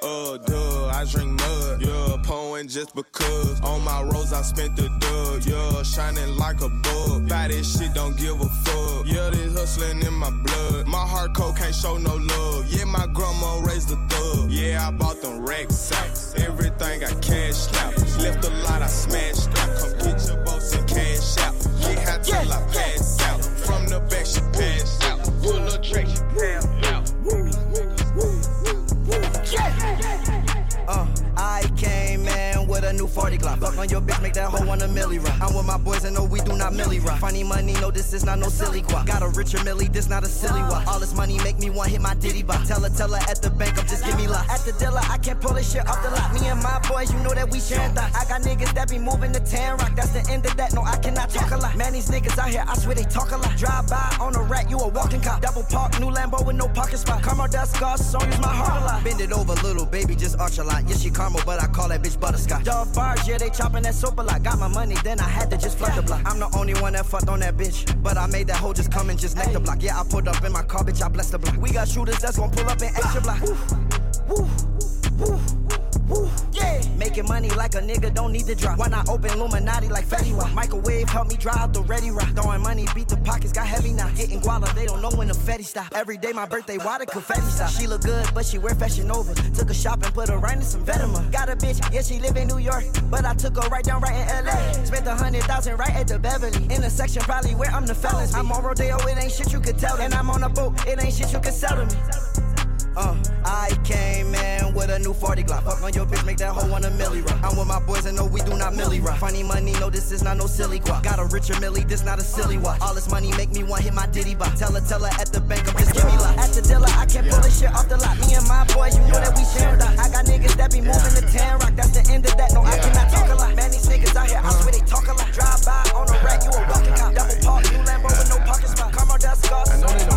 Uh, duh, I drink mud, yeah, pouring just because. On my rose, I spent the dub, yeah, shining like a bug. Buy this shit, don't give a fuck. Yeah, this hustling in my blood. My heart cold can't show no love. Yeah, my grandma raised the thug. Yeah, I bought them racks out. Everything I cashed out. Left a lot, I smashed out. Come get your boats and cash out. Get high till I pass out. From the back, she 40 Glock. Fuck on your bitch, make that hoe want a milli rock. I'm with my boys and no, we do not milli rock. Funny money, no, this is not no silly guap. Got a richer milli, this not a silly walk. All this money make me want hit my diddy bop. Tell her, tell her at the bank, I'm just give me lot. At the dealer, I can't pull this shit off the lot. Me and my boys, you know that we sharing. I got niggas that be moving to Tan Rock. That's the end of that, no, I cannot talk a lot. Man, these niggas out here, I swear they talk a lot. Drive by on a rat, you a walking cop. Double park, new Lambo with no parking spot. Caramel dust scars, so use my heart a lot. Bend it over, little baby, just arch a lot. Yeah, she caramel, but I call that bitch butterscotch. Dove yeah, they chopping that soap a lot. Got my money, then I had to just flood the block. I'm the only one that fucked on that bitch. But I made that hoe just come and just neck the block. Yeah, I pulled up in my car, bitch, I blessed the block. We got shooters that's gonna pull up in extra block. Woo, woo, woo. Woo, yeah. Making money like a nigga don't need to drop. Why not open Illuminati like Fetty Wap? Microwave help me out the ready rock. Throwing money, beat the pockets, got heavy now. Getting guala, they don't know when the Fetty stop. Every day my birthday, why the confetti stop? She look good, but she wear fashion over. Took a shop and put her right in some Vetements. Got a bitch, yeah, she live in New York. But I took her right down right in LA. Spent a hundred thousand right at the Beverly. In the section, probably where I'm the felons. I'm on Rodeo, it ain't shit you could tell. And I'm on a boat, it ain't shit you could sell to me. Uh, I came in with a new 40 Glock. Fuck on your bitch, make that hoe want a milli rock. I'm with my boys and no, we do not milli rock. Funny money, no, this is not no silly guap. Got a richer milli, this not a silly walk. All this money make me want hit my diddy bop. Tell her, tell her at the bank, I'm just give me lot. At the dealer, I can't pull this shit off the lot. Me and my boys, you know that we share that. I got niggas that be moving the Tan Rock. That's the end of that. No, I cannot talk a lot. Man, these niggas out here, I swear they talk a lot. Drive by on a rack, you a walking cop. Double park, new Lambo with no parking spot. Caramel dust scars. I know they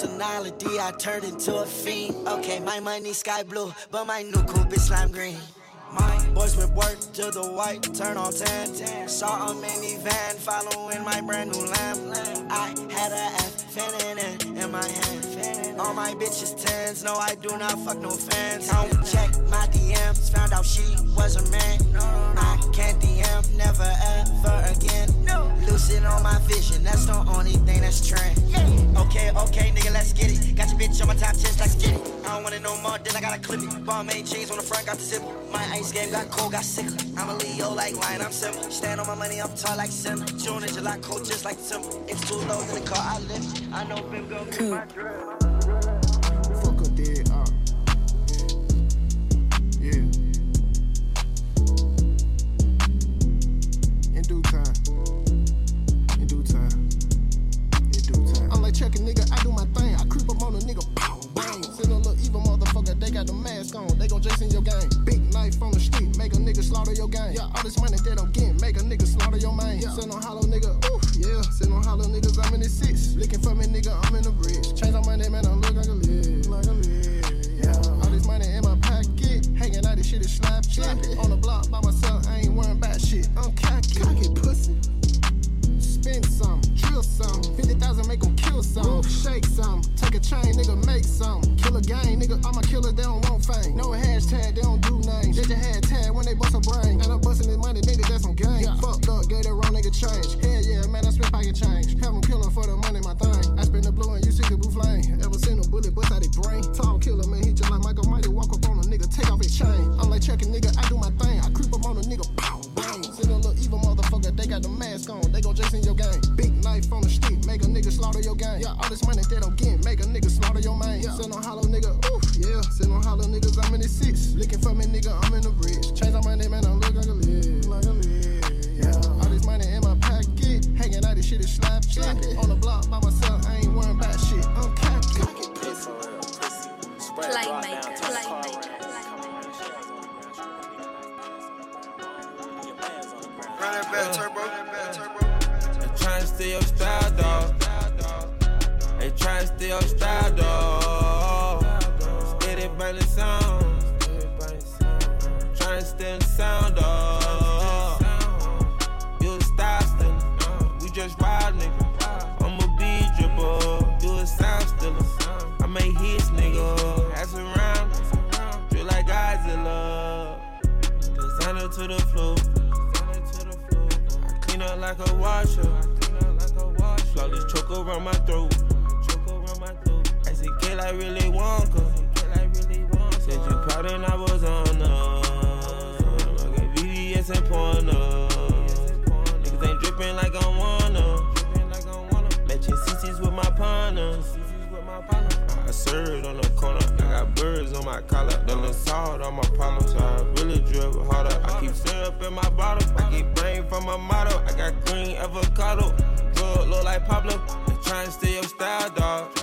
personality, I turn into a fiend. Okay, my money sky blue, but my new coupe is slime green. My boys with work to the white, turn on 10. Saw a minivan following my brand new lamb. I had a F fanning in, in my hand. All my bitches tens, no, I do not fuck no fans. I don't check my DMs, found out she was a man. I can't DM, never ever again. Losing on my vision, that's the only thing that's true. then I got a clip it. Bomb ain't chains on the front, got the zipper. My ice game got cold, got sick. I'm a Leo like Lion, I'm simple. Stand on my money, I'm tall like Sim. June and July, cold just like Tim. It's too low in the car, I lift. I know Bim go get my drip. this money that I'm Uh. They trying to steal your style, dog. They trying to steal your style, dog. Stealin' by the sound. Trying to steal the sound, dog. You a style stealer. We just wild, nigga. I'm a beat dribble. You a sound stealer. I make hits, nigga. Ass around. Feel like Godzilla. Designer to the floor. I clean up like a washer. Flawless choke around my throat. I said, K like really Wonka. Said you proud and I was on her. Like a VVS and porno. Niggas ain't dripping like I wanna. Matching CCs with my partners. I served on the corner. I got birds on my collar. Done salt on my problem. So I really drip harder. I keep syrup in my bottle. I brain from my motto. I got green avocado. Drug look like Pablo. They try and steal your style, dog.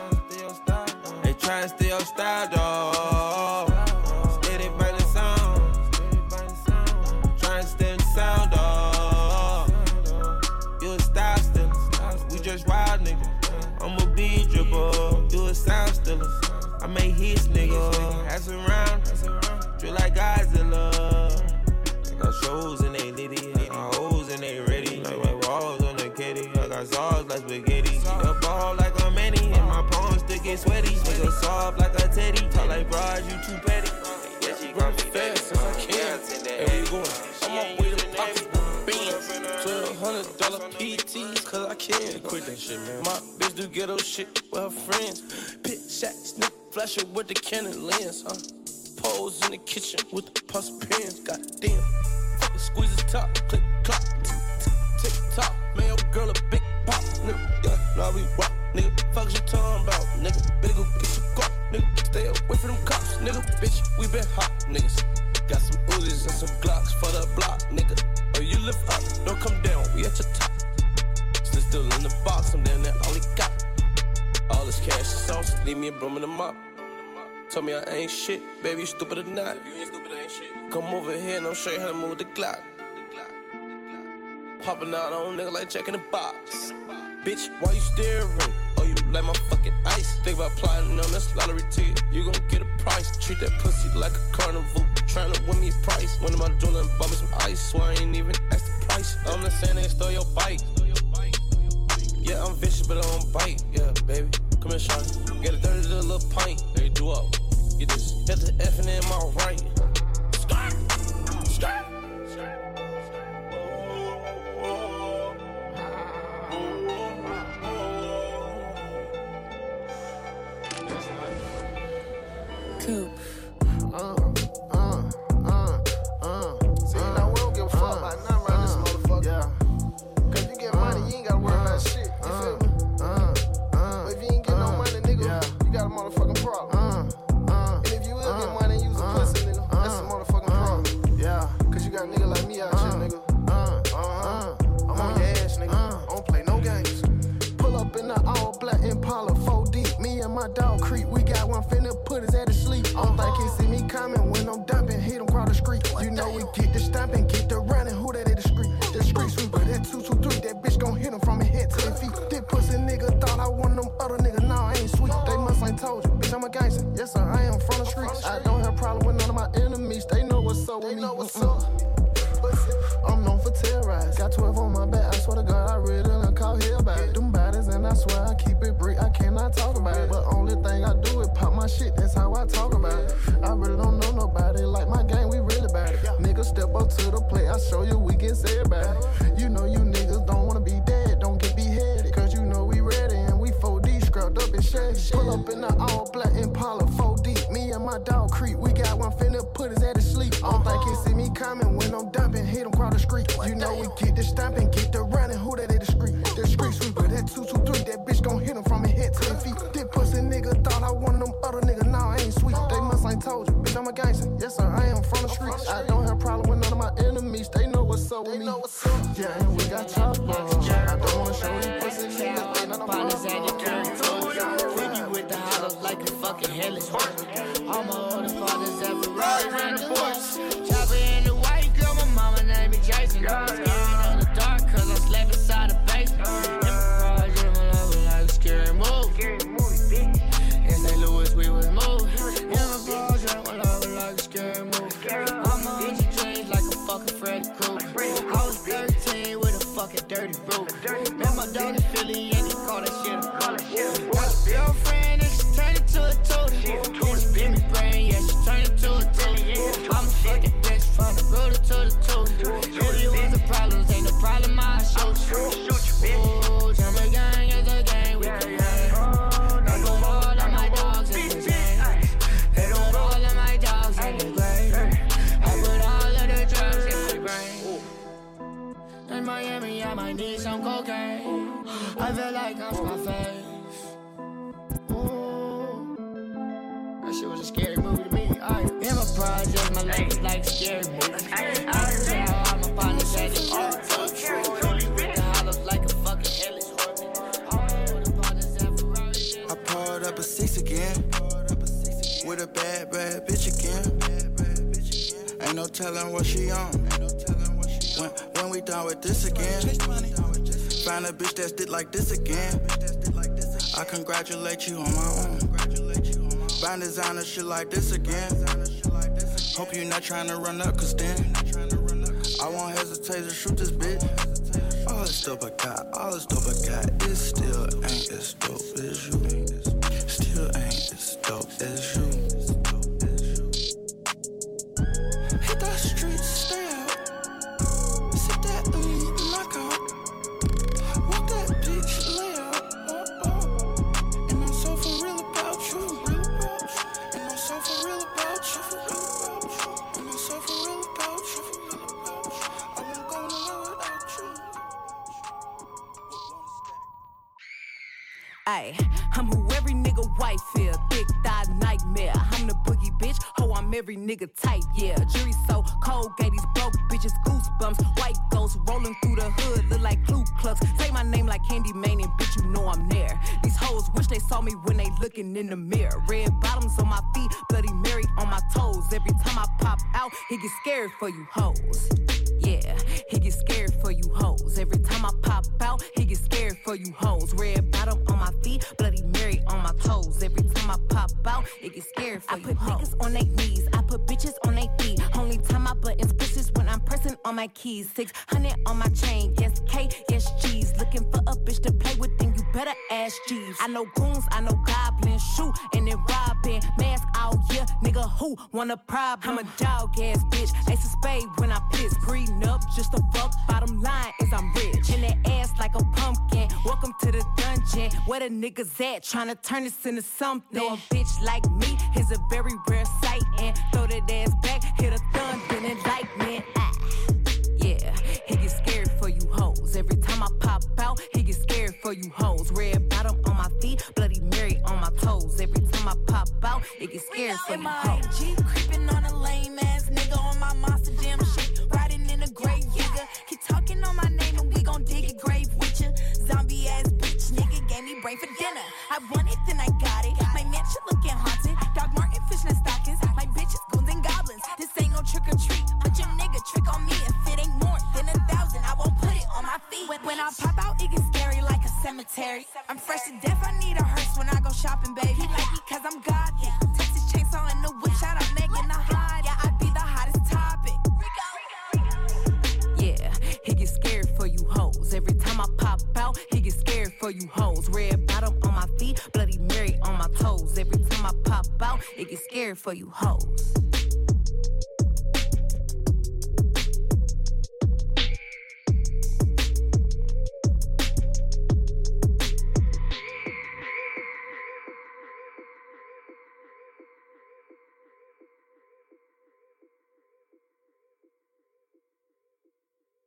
They try and steal your style, dog. Shit. My bitch do ghetto shit with her friends. Pit shot, snip, flasher with the Canon lens, huh? Pose in the kitchen with the pus pins. Goddamn. Fucking squeeze the top, click, clock, tick tock. Man, your girl a big pop, nigga. Yeah, now we rock, nigga. Fuck you talking about, nigga. Get some guap, nigga. Stay away from them cops, nigga. Bitch, we been hot, niggas. Got some Uzis and some Glocks for the block, nigga. Oh, you lift up, don't come down, we at your top. Still in the box, I'm down there, all he got. All this cash is sauce, leave me a broom in the mop. Tell me I ain't shit, baby, you stupid or not. You ain't stupid, I ain't shit. Come over here and I'll show you how to move the Glock. Popping out on nigga like checking the box. Bitch, why you staring? Oh, you like my fucking ice. Think about plotting on this lottery ticket. You gon' get a price. Treat that pussy like a carnival. Trying to win me a price. When am I doing and bought me some ice? Swear I ain't even asked the price. I'm not saying they stole your bike. Yeah, I'm vicious, but I don't bite. Yeah, baby. Come here, Sean. Get a 30 to a little pint. They do up. Get this. Hit the F in my right. I might need some cocaine. I feel like I'm my face. Ooh. That shit was a scary movie to me. I am a project, my life is like scary movie. I heard how I'm a partner, is art. The hollows like a fucking I poured up a six again. With a bad, bad bitch again. Ain't no telling what she on. Done with this again. Find a bitch that's did like this again. I congratulate you on my own. Find designer shit like this again. Hope you're not trying to run up, cause then I won't hesitate to shoot this bitch. All this dope I got, all this dope I got, it still ain't as dope as you. Still ain't as dope as you. My toes. Every time I pop out, it get scared for I you put niggas on their knees, I put bitches on their feet. Only time my buttons pushes when I'm pressing on my keys. 600 on my chain, yes K, yes G's. Looking for a bitch to play with, then better ask G's. I know goons, I know goblins, shoot and then robbing. Mask out, yeah, nigga, who want a problem? I'm a dog ass bitch, ace of spade when I piss. Breeding up just to fuck, bottom line is I'm rich. In that ass like a pumpkin, welcome to the dungeon. Where the niggas at, trying to turn this into something. Know a bitch like me is a very rare sight, and throw that ass back, hit a thunder and lightning. Ah. Yeah, he get scared for you hoes. Every time I pop out, he for you hoes. Red bottom on my feet, Bloody Mary on my toes. Every time I pop out, it get scared for you hoes. Jeep creeping on a lame ass nigga on my monster jam shit. Riding in a grave digger. Keep talking on my name and we gon' dig a grave with ya. Zombie ass bitch nigga gave me brain for dinner. I want it, then I cemetery. I'm fresh to death. I need a hearse when I go shopping, baby. He like me cause I'm godly. Texas chainsaw in the whip. Shout out Megan the hot. Yeah, I be the hottest topic. Yeah, he get scared for you hoes. Every time I pop out, he get scared for you hoes. Red bottom on my feet, Bloody Mary on my toes. Every time I pop out, it get scared for you hoes.